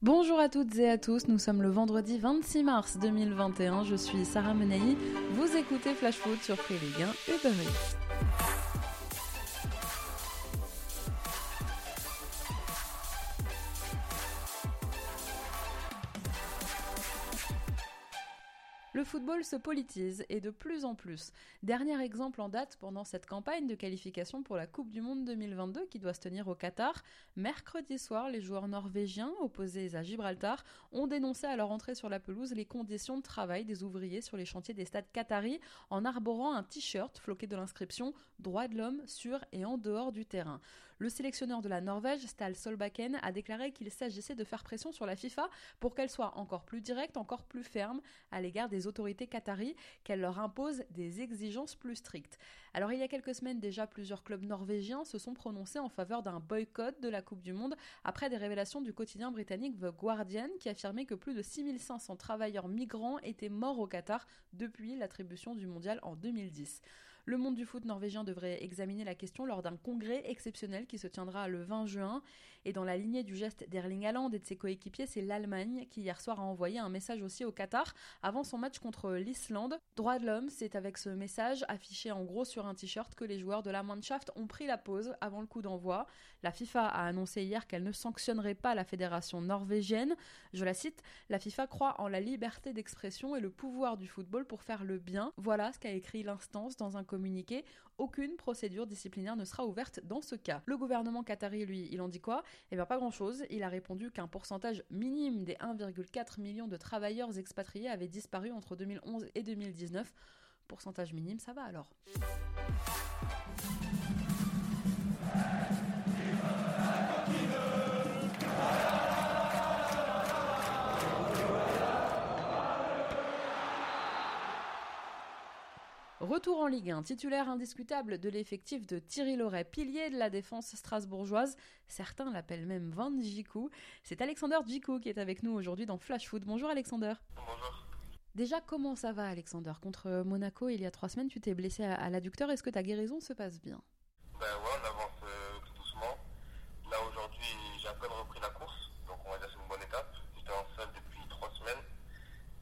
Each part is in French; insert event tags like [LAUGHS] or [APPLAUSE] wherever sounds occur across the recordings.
Bonjour à toutes et à tous, nous sommes le vendredi 26 mars 2021, je suis Sarah Menei, vous écoutez Flash Food sur Free Ligue 1 Uber Eats. Football se politise et de plus en plus. Dernier exemple en date pendant cette campagne de qualification pour la Coupe du Monde 2022 qui doit se tenir au Qatar. Mercredi soir, les joueurs norvégiens opposés à Gibraltar ont dénoncé à leur entrée sur la pelouse les conditions de travail des ouvriers sur les chantiers des stades qataris en arborant un t-shirt floqué de l'inscription Droit de l'homme sur et en dehors du terrain. Le sélectionneur de la Norvège, Stal Solbakken, a déclaré qu'il s'agissait de faire pression sur la FIFA pour qu'elle soit encore plus directe, encore plus ferme à l'égard des autorités qataries qu'elle leur impose des exigences plus strictes. Alors il y a quelques semaines déjà, plusieurs clubs norvégiens se sont prononcés en faveur d'un boycott de la Coupe du Monde après des révélations du quotidien britannique The Guardian qui affirmait que plus de 6500 travailleurs migrants étaient morts au Qatar depuis l'attribution du mondial en 2010. Le monde du foot norvégien devrait examiner la question lors d'un congrès exceptionnel qui se tiendra le 20 juin. Et dans la lignée du geste d'Erling Haaland et de ses coéquipiers, c'est l'Allemagne qui hier soir a envoyé un message aussi au Qatar avant son match contre l'Islande. Droit de l'homme, c'est avec ce message affiché en gros sur un t-shirt que les joueurs de la Mannschaft ont pris la pause avant le coup d'envoi. La FIFA a annoncé hier qu'elle ne sanctionnerait pas la fédération norvégienne. Je la cite, la FIFA croit en la liberté d'expression et le pouvoir du football pour faire le bien. Voilà ce qu'a écrit l'instance dans un communiqué. Aucune procédure disciplinaire ne sera ouverte dans ce cas. Le gouvernement qatari, lui, il en dit quoi? Eh bien pas grand-chose. Il a répondu qu'un pourcentage minime des 1,4 million de travailleurs expatriés avait disparu entre 2011 et 2019. Pourcentage minime, ça va alors. Retour en Ligue 1, titulaire indiscutable de l'effectif de Thierry Loret, pilier de la défense strasbourgeoise. Certains l'appellent même Van Djikou. C'est Alexander Djikou qui est avec nous aujourd'hui dans Flash Foot. Bonjour Alexander. Bonjour. Déjà, comment ça va Alexander? Contre Monaco, il y a trois semaines, tu t'es blessé à, l'adducteur. Est-ce que ta guérison se passe bien? Ben ouais, on avance euh, doucement. Là aujourd'hui, j'ai à peine repris la course, donc on va dire que c'est une bonne étape. J'étais en salle depuis trois semaines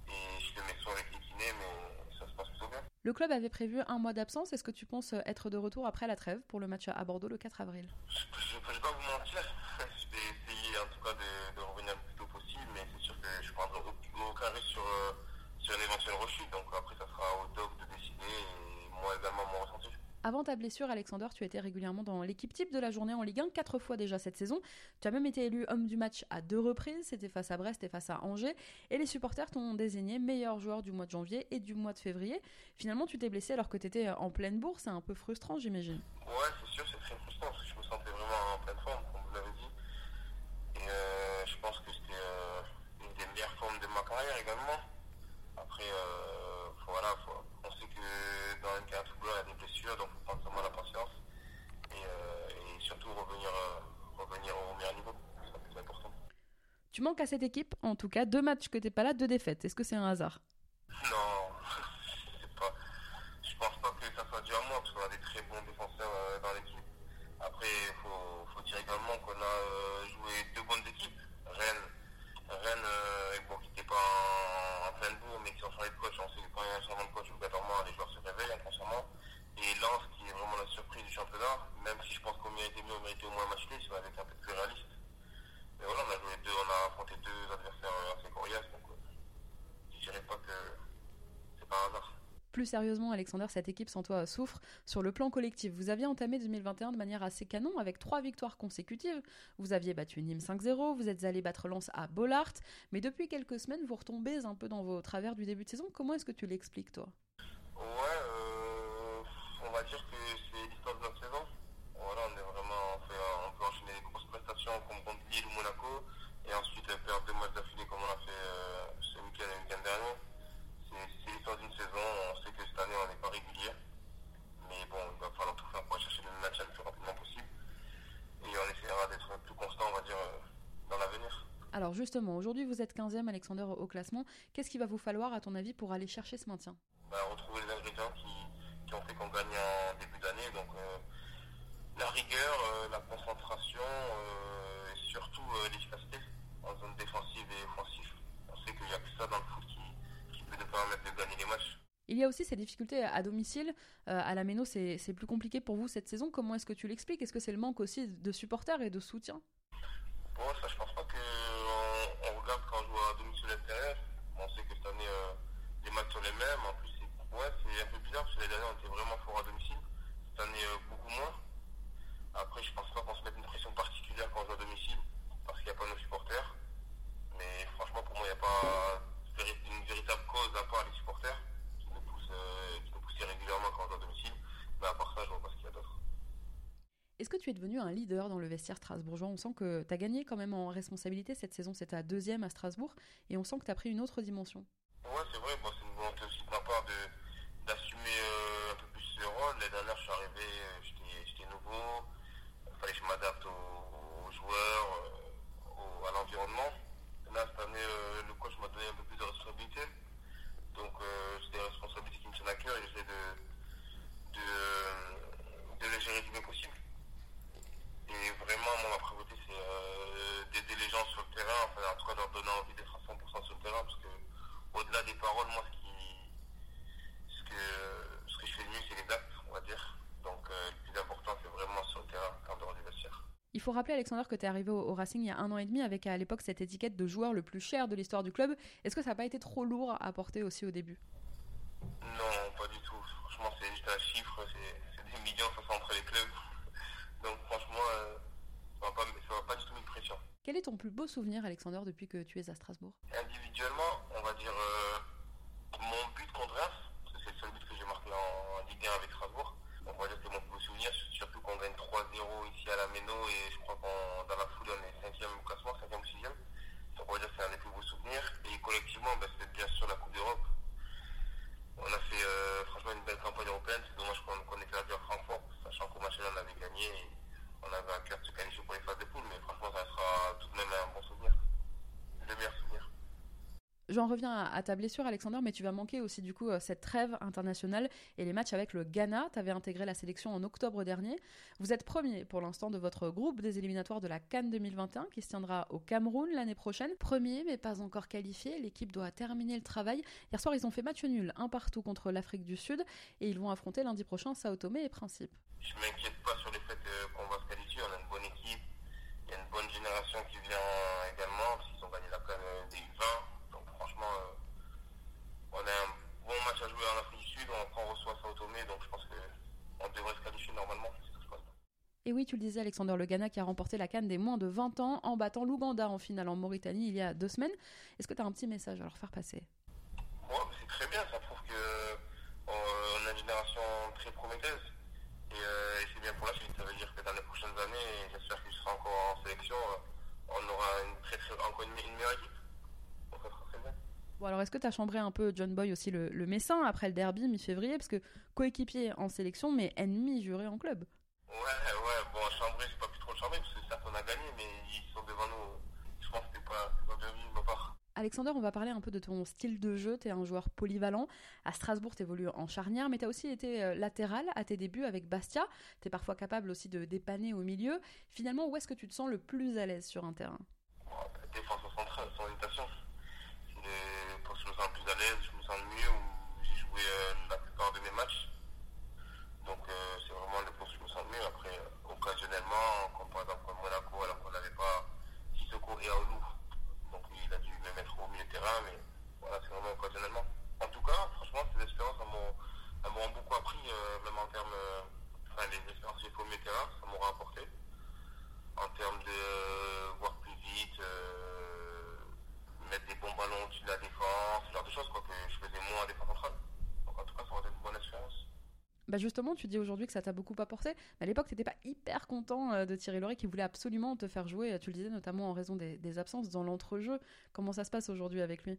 et je fais mes soins avec les kinés, mais ça se passe plutôt bien. Le club avait prévu un mois d'absence. Est-ce que tu penses être de retour après la trêve pour le match à Bordeaux le 4 avril Je ne vais pas vous mentir. Je vais essayer en tout cas de, revenir le plus tôt possible, mais c'est sûr que je ne prendrai aucun risque sur, euh, sur une éventuelle rechute. Donc après, ça sera au doc de décider et moi également mon ressenti. Avant ta blessure, Alexander, tu étais régulièrement dans l'équipe type de la journée en Ligue 1, quatre fois déjà cette saison. Tu as même été élu homme du match à deux reprises, c'était face à Brest et face à Angers. Et les supporters t'ont désigné meilleur joueur du mois de janvier et du mois de février. Finalement, tu t'es blessé alors que tu étais en pleine bourse, c'est un peu frustrant, j'imagine c'est sûr, c'est très frustrant parce que je me sentais vraiment en pleine forme, comme vous l'avez dit. Et euh, je pense que c'était euh, une des meilleures formes de ma carrière également. Après, euh, voilà, on sait que dans un cas de football, il y a des blessures, donc il faut prendre seulement la patience et, euh, et surtout revenir, euh, revenir au meilleur niveau. C'est plus important. Tu manques à cette équipe, en tout cas, deux matchs que tu n'es pas là, deux défaites. Est-ce que c'est un hasard Non, pas. Je pense pas que ça soit dû à moi, parce qu'on a des très bons défenseurs euh, dans l'équipe. Après, il faut, faut, dire également qu'on a euh, joué deux bonnes équipes. Rennes, Rennes euh, bon, qui n'était pas en, en pleine bourre, mais qui ont changé de coach. On sait que quand il y a un changement de coach, obligatoirement, les joueurs se réveillent inconsciemment. Et Lens, qui est vraiment la surprise du championnat, même si je pense qu'on méritait mieux, on méritait au moins un match nul, si on avait été un peu plus réaliste. Mais voilà, on a joué deux, on a affronté deux adversaires assez coriaces, donc euh, je dirais pas que c'est pas un hasard. Sérieusement, Alexander, cette équipe sans toi souffre sur le plan collectif. Vous aviez entamé 2021 de manière assez canon avec trois victoires consécutives. Vous aviez battu Nîmes 5-0, vous êtes allé battre Lens à Bollard, mais depuis quelques semaines, vous retombez un peu dans vos travers du début de saison. Comment est-ce que tu l'expliques, toi? Ouais, euh, on va dire que Alexander, au classement. Qu'est-ce qu'il va vous falloir, à ton avis, pour aller chercher ce maintien? Bah, Retrouver les ingrédients qui, ont fait qu'on gagne en début d'année. Donc, euh, la rigueur, euh, la concentration euh, et surtout l'efficacité en zone défensive et offensive. On sait qu'il n'y a que ça dans le foot qui, peut nous permettre de gagner les matchs. Il y a aussi ces difficultés à domicile. À la Méno, c'est plus compliqué pour vous cette saison. Comment est-ce que tu l'expliques? Est-ce que c'est le manque aussi de supporters et de soutien? Tu es devenu un leader dans le vestiaire strasbourgeois On sent que tu as gagné quand même en responsabilité cette saison, c'est ta deuxième à Strasbourg, et on sent que tu as pris une autre dimension. Ouais, c'est vrai, bon, c'est une volonté aussi de ma part d'assumer euh, un peu plus ce rôle. L'année dernière, je suis arrivé, euh, j'étais nouveau, il fallait que je m'adapte aux, joueurs, euh, à l'environnement. Là, cette année, le coach m'a donné un peu plus de responsabilité. Donc, c'est des responsabilités qui me tiennent à cœur et j'essaie de, de, de les gérer du mieux possible. Et vraiment, ma priorité, c'est euh, d'aider les gens sur le terrain, enfin, en tout cas, leur donner envie d'être à 100% sur le terrain, parce que au-delà des paroles, moi, ce, qui, ce, que, ce que je fais de mieux, c'est les actes, on va dire. Donc, euh, le plus important, c'est vraiment sur le terrain, en dehors du vestiaire. Il faut rappeler, Alexander, que tu es arrivé au, Racing il y a un an et demi avec à l'époque cette étiquette de joueur le plus cher de l'histoire du club. Est-ce que ça n'a pas été trop lourd à porter aussi au début? Non, pas du tout. Franchement, c'est juste un chiffre, c'est des millions, ça entre les clubs. Donc franchement, euh, ça ne va, pas du tout une pression. Quel est ton plus beau souvenir, Alexander, depuis que tu es à Strasbourg on va dire euh, mon but contre Reims, c'est le seul but que j'ai marqué en, Ligue 1 avec Strasbourg. Donc on va dire que c'est mon plus beau souvenir, surtout qu'on gagne 3-0 ici à la Méno et je crois qu'on dans la foule on est 5e au classement, 5e ou 6e. Donc on va dire que c'est un des plus beaux souvenirs. Et collectivement, ben, c'est bien sûr la Coupe d'Europe. On a fait euh, franchement une belle campagne européenne. C'est dommage qu'on ait perdu à Francfort, sachant qu'au match on avait gagné. Et on avait un cœur de se qualifier pour les phases de poule, mais franchement, ça sera tout de même un bon souvenir. Le meilleur souvenir. J'en reviens à ta blessure, Alexander, mais tu vas manquer aussi du coup euh, cette trêve internationale et les matchs avec le Ghana. Tu avais intégré la sélection en octobre dernier. Vous êtes premier pour l'instant de votre groupe des éliminatoires de la Cannes 2021 qui se tiendra au Cameroun l'année prochaine. Premier, mais pas encore qualifié. L'équipe doit terminer le travail. Hier soir, ils ont fait match nul, un partout contre l'Afrique du Sud et ils vont affronter lundi prochain Sao Tomé et Principe le fait euh, qu'on va se qualifier. On a une bonne équipe. Il y a une bonne génération qui vient également parce qu'ils ont gagné la Cannes des U20 franchement, euh, on a un bon match à jouer Et oui, tu le disais, Alexander Le Ghana qui a remporté la Cannes des moins de 20 ans en battant l'Ouganda en finale en Mauritanie il y a deux semaines. Est-ce que tu as un petit message à leur faire passer C'est très bien, ça prouve qu'on euh, a une génération très prometteuse. Euh, et, c'est bien pour la suite, ça veut dire que dans les prochaines années, j'espère qu'il sera encore en sélection, on aura une très, très, encore une meilleure équipe. Bon, alors est-ce que tu as chambré un peu John Boy aussi, le, le Messin, après le derby mi-février? Parce que coéquipier en sélection, mais ennemi juré en club. Ouais, ouais, bon, chambré, c'est pas plus trop chambré, parce que certes on a gagné, mais ils sont devant nous. Je pense que c'était pas, pas bien vu de ma part. Alexander, on va parler un peu de ton style de jeu. Tu es un joueur polyvalent. À Strasbourg, tu évolues en charnière, mais tu as aussi été euh, latéral à tes débuts avec Bastia. Tu es parfois capable aussi de dépanner au milieu. Finalement, où est-ce que tu te sens le plus à l'aise sur un terrain? Défense centrale, sans hésitation je me sens plus à l'aise, je me sens mieux où j'ai joué euh, la plupart de mes matchs. Donc euh, c'est vraiment le poste où je me sens mieux. Après, euh, occasionnellement, comme par exemple Monaco, alors qu'on n'avait pas Sissoko et Aoulou. Donc il a dû me mettre au milieu de terrain, mais voilà, c'est vraiment occasionnellement. En tout cas, franchement, ces expériences m'ont beaucoup appris, même en termes, enfin les expériences que j'ai fait au milieu de terrain, ça m'aura apporté. En termes de voir plus vite, mettre des bons ballons au-dessus de la défense, ce genre de choses quoi, que je faisais moins à défense centrale. Donc en tout cas, ça aurait été une bonne expérience. Bah justement, tu dis aujourd'hui que ça t'a beaucoup apporté. Mais à l'époque, tu n'étais pas hyper content euh, de Thierry Loret qui voulait absolument te faire jouer. Tu le disais notamment en raison des, des absences dans l'entrejeu. Comment ça se passe aujourd'hui avec lui?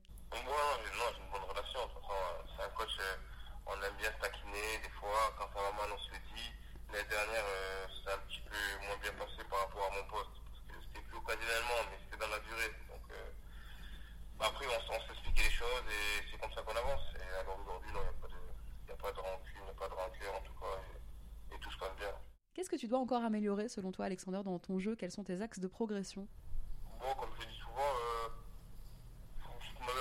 encore améliorer, selon toi, Alexander, dans ton jeu Quels sont tes axes de progression? Bon, comme je l'ai dit souvent, euh,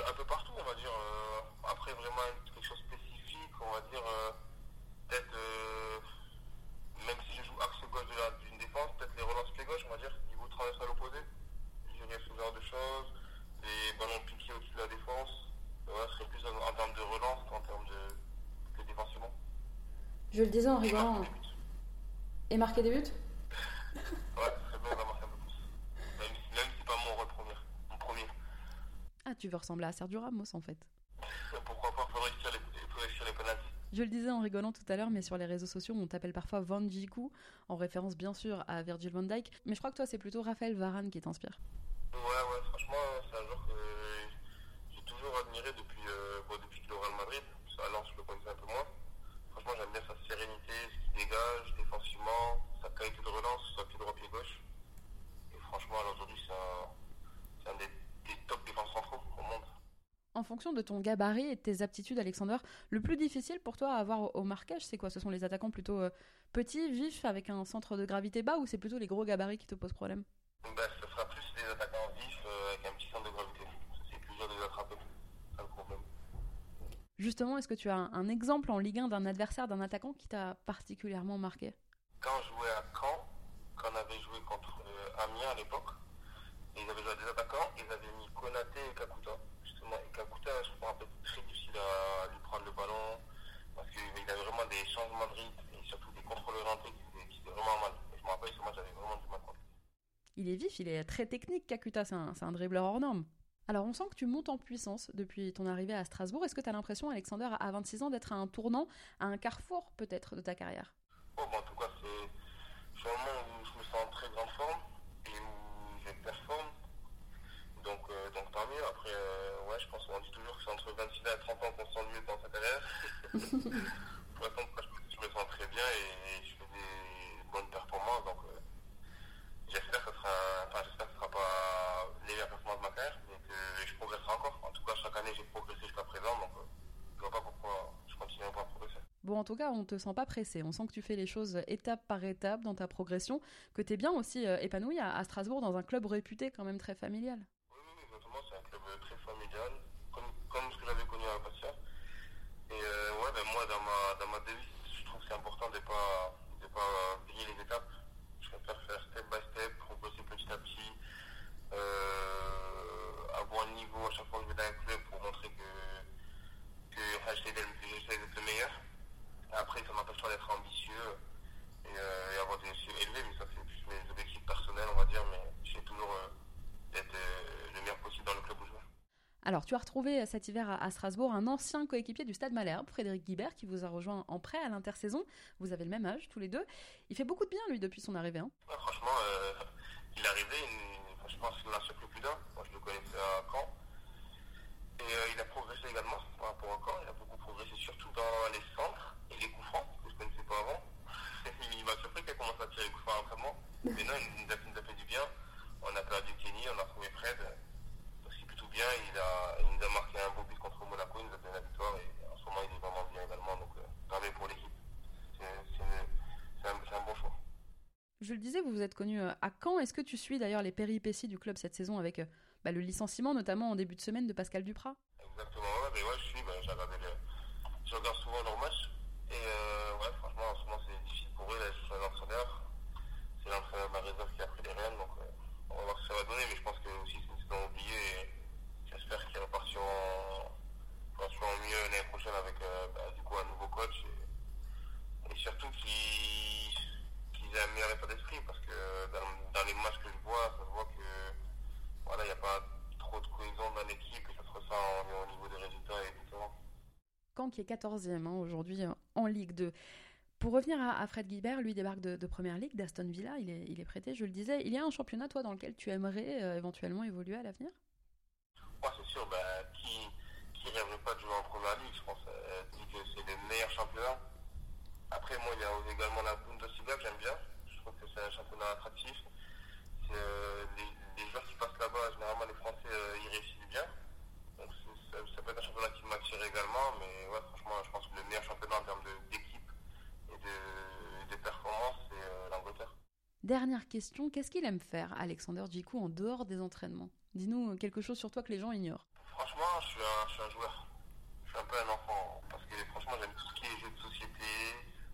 un peu partout, on va dire. Euh, après, vraiment, quelque chose de spécifique, on va dire, euh, peut-être, même si je joue axe gauche d'une défense, peut-être les relances pied gauche, on va dire, niveau traverse à l'opposé. J'irais ce genre de choses, des ballons piqués au-dessus de la défense. Ce serait plus en, termes de relance qu'en termes de, de défensivement. Je le disais en rigolant. Et marquer des buts Ouais, c'est bien, on va marquer un peu plus. Même, si- même si c'est pas mon rôle premier. Mon premier. Ah, tu veux ressembler à Sergio Ramos en fait. Pourquoi pas, les, faut réussir les penalties. Je le disais en rigolant tout à l'heure, mais sur les réseaux sociaux, on t'appelle parfois Van Jiku, en référence bien sûr à Virgil van Dijk. Mais je crois que toi, c'est plutôt Raphaël Varane qui t'inspire. Ouais, ouais, franchement, c'est un joueur que j'ai toujours admiré depuis, euh, bon, depuis qu'il est au Real Madrid. À Lens, je le connaissais un peu moins. Franchement, j'aime bien sa sérénité, ce qu'il dégage défensivement, sa qualité de relance, soit pied droit, pied gauche. Et franchement, là, aujourd'hui, c'est un, c'est un des, des top défenseurs centraux au monde. En fonction de ton gabarit et de tes aptitudes, Alexander, le plus difficile pour toi à avoir au- au marquage, c'est quoi? Ce sont les attaquants plutôt euh, petits, vifs, avec un centre de gravité bas, ou c'est plutôt les gros gabarits qui te posent problème? Ben, ce sera plus des attaquants vifs euh, avec un petit centre de gravité. C'est plus dur de les attraper. C'est ça le problème. Justement, est-ce que tu as un, un exemple en Ligue 1 d'un adversaire, d'un attaquant qui t'a particulièrement marqué? Quand je jouais à Caen, quand on avait joué contre euh, Amiens à l'époque, et ils avaient joué à des attaquants, ils avaient mis Konaté et Kakuta. Justement, et Kakuta, je me rappelle, très difficile à lui prendre le ballon, parce qu'il avait vraiment des changements de rythme, et surtout des contrôles rentrés qui faisaient, qui faisaient vraiment mal. Et je me rappelle, ce match, j'avais vraiment du mal contre lui. Il est très technique, Kakuta, c'est un, un dribbleur hors norme. Alors on sent que tu montes en puissance depuis ton arrivée à Strasbourg. Est-ce que tu as l'impression, Alexander, à 26 ans, d'être à un tournant, à un carrefour peut-être de ta carrière? Bon, ben, en tout cas, c'est un moment où je me sens en très grande forme, et où je performe. Donc, euh, donc tant mieux. Après, euh, ouais, je pense qu'on dit toujours que c'est entre 26 et 30 ans qu'on se sent le mieux dans sa carrière. [LAUGHS] Pour l'instant, en tout cas, je, je me sens très bien et je fais des bonnes performances. Donc, euh, j'espère que ce sera, enfin, j'espère que ce sera pas les meilleures performances de ma carrière, mais que je progresserai encore. En tout cas, chaque année, j'ai progressé jusqu'à présent, donc euh, je vois pas pourquoi je continuerai pas à progresser. Bon, en tout cas, on te sent pas pressé. On sent que tu fais les choses étape par étape dans ta progression, que tu es bien aussi euh, épanoui à, Strasbourg dans un club réputé quand même très familial. Oui, oui, exactement. C'est un club euh, très familial, comme, comme ce que j'avais connu à Bastia. Et euh, ouais, ben moi, dans ma, dans ma devise, je trouve que c'est important de pas griller les étapes. Je préfère faire step by step, progresser petit à petit, euh, avoir un niveau à chaque fois que je vais dans un club pour montrer que, que enfin, j'essaie d'être que j'essaie d'être le meilleur. Après, ça m'empêche pas d'être ambitieux et, euh, et avoir des objectifs élevés, mais ça, c'est plus mes objectifs personnels, on va dire. Mais j'essaie toujours euh, d'être euh, le meilleur possible dans le club où je vais. Alors, tu as retrouvé cet hiver à, Strasbourg un ancien coéquipier du Stade Malherbe, Frédéric Guibert, qui vous a rejoint en prêt à l'intersaison. Vous avez le même âge, tous les deux. Il fait beaucoup de bien, lui, depuis son arrivée. hein. Franchement, euh, il est arrivé, enfin, je pense qu'il en a surpris plus d'un. Moi, je le connaissais à Caen. Et euh, il a progressé également par rapport à Caen. Il a beaucoup progressé, surtout dans les centres et les coups francs, que je ne connaissais pas avant. il m'a surpris qu'il a commencé à tirer les coups francs à l'entraînement. Mais non, il nous, a, il nous a fait du bien. On a perdu Kenny, on a trouvé Fred. Donc c'est plutôt bien. Il, a, il nous a marqué un beau but contre Monaco, il nous a donné la victoire. Et en ce moment, il est vraiment bien également. Donc euh, tant mieux pour l'équipe. C'est c'est une- c'est un, c'est un bon choix. Je le disais, vous vous êtes connu euh, à Caen. Est-ce que tu suis d'ailleurs les péripéties du club cette saison avec euh, bah, le licenciement, notamment en début de semaine, de Pascal Duprat je suis, ben, j'ai regardé le... je regarde souvent leurs matchs. Et euh, ouais, franchement, en ce moment, c'est difficile pour eux. Là, je suis un entraîneur. C'est l'entraîneur de la réserve qui a pris les rênes. Donc, euh, on va voir ce que ça va donner. Mais je pense que aussi, c'est une saison oubliée. Et j'espère qu'ils repartiront, repartiront mieux l'année prochaine avec euh, bah, du coup, un nouveau coach. Et, et surtout qu'ils qu'ils aient un meilleur état d'esprit. Parce que dans, dans les matchs que je vois, ça se voit que voilà, il n'y a pas trop de cohésion dans l'équipe et ça se ressent au, au niveau des résultats et tout ça. Qui est 14e hein, aujourd'hui euh, en Ligue 2. Pour revenir à, Fred Guibert, lui débarque de, Première Ligue, d'Aston Villa, il est, prêté, je le disais. Il y a un championnat, toi, dans lequel tu aimerais euh, éventuellement évoluer à l'avenir? Moi, c'est sûr, bah, qui rêverait pas de jouer en première ligue, je pense, euh, que c'est le meilleur championnat. Après, moi, il y a également la Bundesliga que j'aime bien. Je trouve que c'est un championnat attractif. C'est, euh, les, les joueurs qui passent là-bas, généralement, les Français, euh, ils réussissent bien. Donc, c'est- ça, ça peut être un championnat qui m'attire également, mais ouais, franchement, je pense que le meilleur championnat en termes de- d'équipe et de, de performance, c'est euh, l'Angleterre. Dernière question, qu'est-ce qu'il aime faire, Alexander Djikou, en dehors des entraînements? Dis-nous quelque chose sur toi que les gens ignorent. Franchement, je suis, un, je suis un joueur. Je suis un peu un enfant. Parce que franchement, j'aime tout ce qui est jeux de société.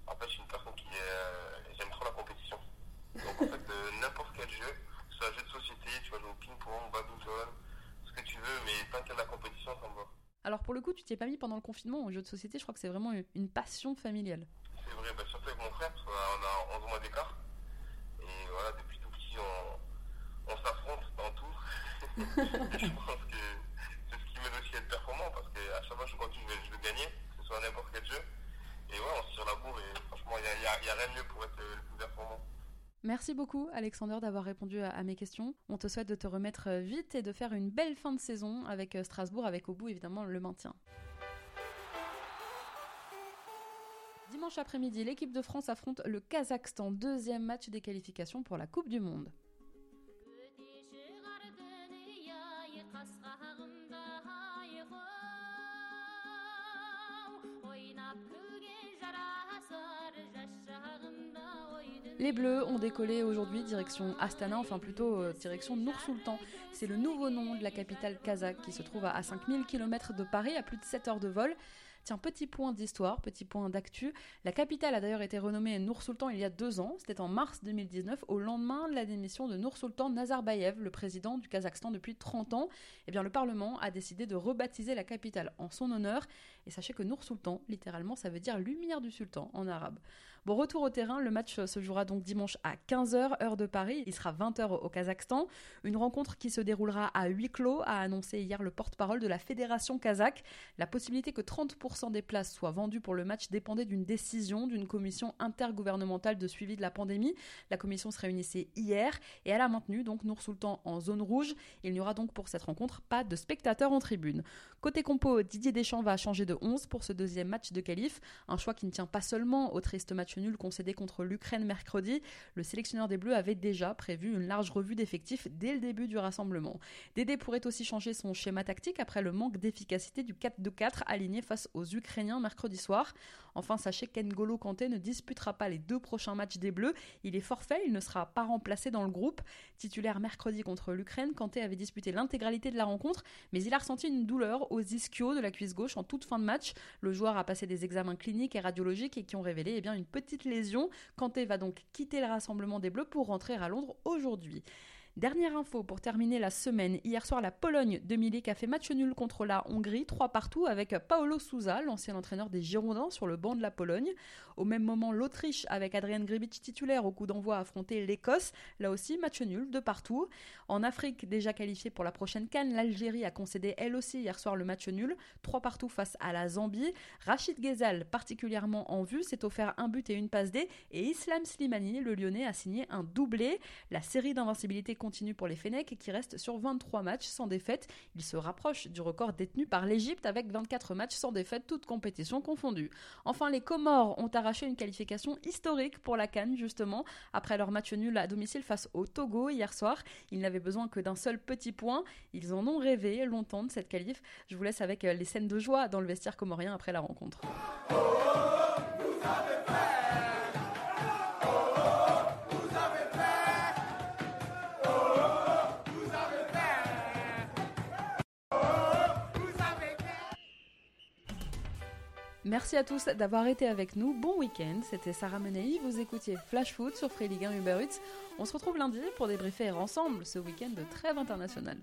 En fait, je suis une personne qui euh, j'aime trop la compétition. Donc, en fait, euh, n'importe quel jeu, que ce soit un jeu de société, tu vas jouer au ping-pong, badminton, ce que tu veux, mais tant qu'il y a de la compétition, ça me va. Alors pour le coup, tu t'y es pas mis pendant le confinement aux jeux de société, je crois que c'est vraiment une passion familiale. C'est vrai, ben, pense que c'est ce qui m'aide aussi à être performant parce qu'à chaque fois que je continue, je veux gagner, que ce soit n'importe quel jeu. Et ouais, on se tire la bourre et franchement, il n'y a, a, rien de mieux pour être le plus performant. Merci beaucoup Alexander d'avoir répondu à, mes questions. On te souhaite de te remettre vite et de faire une belle fin de saison avec euh, Strasbourg, avec au bout évidemment le maintien. Dimanche après-midi, l'équipe de France affronte le Kazakhstan, deuxième match des qualifications pour la Coupe du Monde. Les Bleus ont décollé aujourd'hui direction Astana, enfin plutôt euh, direction Nour-Sultan. C'est le nouveau nom de la capitale kazakh qui se trouve à 5000 km de Paris, à plus de 7 heures de vol. Tiens, petit point d'histoire, petit point d'actu. La capitale a d'ailleurs été renommée Nour-Sultan il y a deux ans. C'était en mars 2019, au lendemain de la démission de Nour-Sultan Nazarbayev, le président du Kazakhstan depuis 30 ans. Eh bien, le Parlement a décidé de rebaptiser la capitale en son honneur. Et sachez que Nour-Sultan, littéralement, ça veut dire lumière du sultan en arabe. Bon, retour au terrain, le match se jouera donc dimanche à 15h, heure de Paris. Il sera 20h au Kazakhstan. Une rencontre qui se déroulera à huis clos, a annoncé hier le porte-parole de la Fédération kazakh. La possibilité que 30% des places soient vendues pour le match dépendait d'une décision d'une commission intergouvernementale de suivi de la pandémie. La commission se réunissait hier et elle a maintenu donc Nour Sultan en zone rouge. Il n'y aura donc pour cette rencontre pas de spectateurs en tribune. Côté compo, Didier Deschamps va changer de 11 pour ce deuxième match de qualif. Un choix qui ne tient pas seulement au triste match nul concédé contre l'Ukraine mercredi, le sélectionneur des Bleus avait déjà prévu une large revue d'effectifs dès le début du rassemblement. Dédé pourrait aussi changer son schéma tactique après le manque d'efficacité du 4-2-4 aligné face aux Ukrainiens mercredi soir. Enfin, sachez qu'Engolo Kanté ne disputera pas les deux prochains matchs des Bleus. Il est forfait, il ne sera pas remplacé dans le groupe. Titulaire mercredi contre l'Ukraine, Kanté avait disputé l'intégralité de la rencontre, mais il a ressenti une douleur aux ischios de la cuisse gauche en toute fin de match. Le joueur a passé des examens cliniques et radiologiques et qui ont révélé eh bien, une petite lésion. Kanté va donc quitter le rassemblement des Bleus pour rentrer à Londres aujourd'hui. Dernière info pour terminer la semaine. Hier soir, la Pologne de a fait match nul contre la Hongrie, trois partout, avec Paolo Souza, l'ancien entraîneur des Girondins, sur le banc de la Pologne. Au même moment, l'Autriche, avec Adrian Gribic titulaire au coup d'envoi, a affronté l'Écosse. Là aussi, match nul de partout. En Afrique, déjà qualifiée pour la prochaine Cannes, l'Algérie a concédé elle aussi hier soir le match nul, trois partout face à la Zambie. Rachid Ghezal, particulièrement en vue, s'est offert un but et une passe D. Et Islam Slimani, le Lyonnais, a signé un doublé. La série d'invincibilité continue pour les Fennecs qui restent sur 23 matchs sans défaite. Ils se rapprochent du record détenu par l'Égypte avec 24 matchs sans défaite, toutes compétitions confondues. Enfin, les Comores ont arraché une qualification historique pour la Cannes, justement, après leur match nul à domicile face au Togo hier soir. Ils n'avaient besoin que d'un seul petit point. Ils en ont rêvé longtemps de cette qualif. Je vous laisse avec les scènes de joie dans le vestiaire comorien après la rencontre. Merci à tous d'avoir été avec nous. Bon week-end. C'était Sarah Menei. Vous écoutiez Flash Foot sur Free Ligue 1 Uber Eats. On se retrouve lundi pour débriefer ensemble ce week-end de trêve internationale.